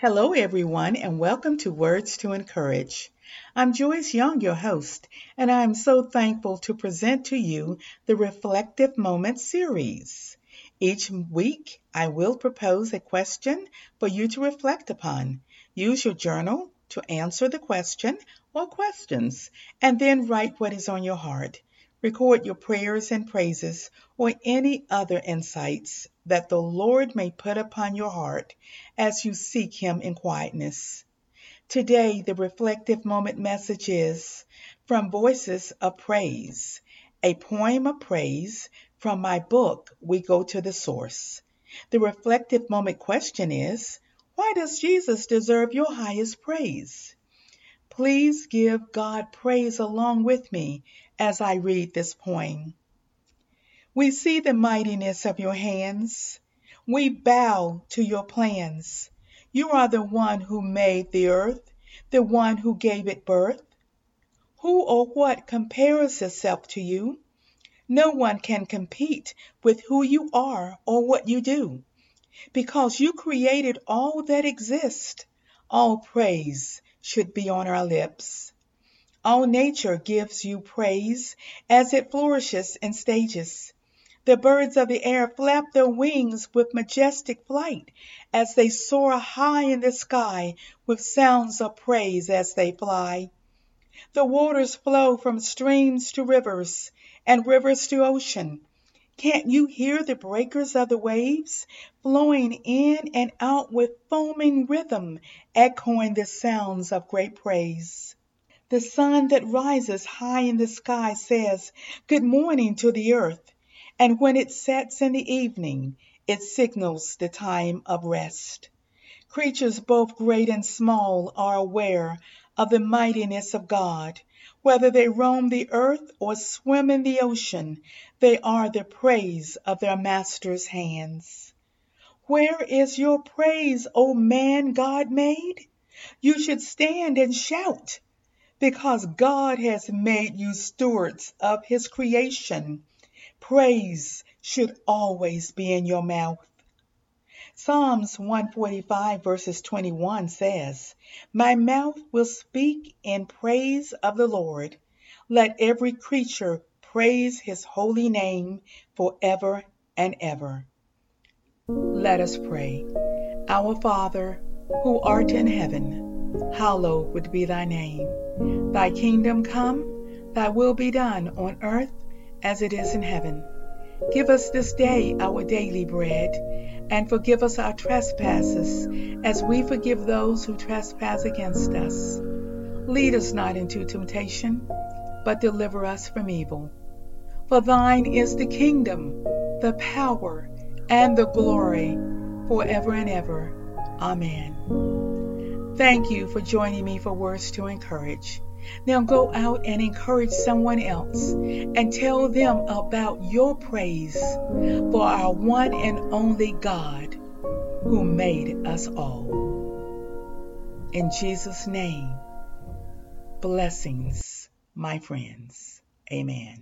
Hello, everyone, and welcome to Words to Encourage. I'm Joyce Young, your host, and I am so thankful to present to you the Reflective Moment series. Each week, I will propose a question for you to reflect upon. Use your journal to answer the question or questions, and then write what is on your heart. Record your prayers and praises or any other insights that the Lord may put upon your heart as you seek Him in quietness. Today, the reflective moment message is from Voices of Praise, a poem of praise from my book, We Go to the Source. The reflective moment question is Why does Jesus deserve your highest praise? Please give God praise along with me as I read this poem. We see the mightiness of your hands. We bow to your plans. You are the one who made the earth, the one who gave it birth. Who or what compares itself to you? No one can compete with who you are or what you do. Because you created all that exists, all praise should be on our lips. All nature gives you praise as it flourishes in stages. The birds of the air flap their wings with majestic flight as they soar high in the sky with sounds of praise as they fly. The waters flow from streams to rivers and rivers to ocean. Can't you hear the breakers of the waves flowing in and out with foaming rhythm, echoing the sounds of great praise? The sun that rises high in the sky says, Good morning to the earth, and when it sets in the evening, it signals the time of rest. Creatures both great and small are aware of the mightiness of God. Whether they roam the earth or swim in the ocean, they are the praise of their Master's hands. Where is your praise, O man God made? You should stand and shout, because God has made you stewards of his creation. Praise should always be in your mouth. Psalms 145 verses 21 says, My mouth will speak in praise of the Lord. Let every creature praise his holy name forever and ever. Let us pray. Our Father, who art in heaven, hallowed would be thy name. Thy kingdom come, thy will be done on earth as it is in heaven. Give us this day our daily bread, and forgive us our trespasses, as we forgive those who trespass against us. Lead us not into temptation, but deliver us from evil. For thine is the kingdom, the power, and the glory, forever and ever. Amen. Thank you for joining me for Words to Encourage. Now go out and encourage someone else and tell them about your praise for our one and only God who made us all. In Jesus' name, blessings, my friends. Amen.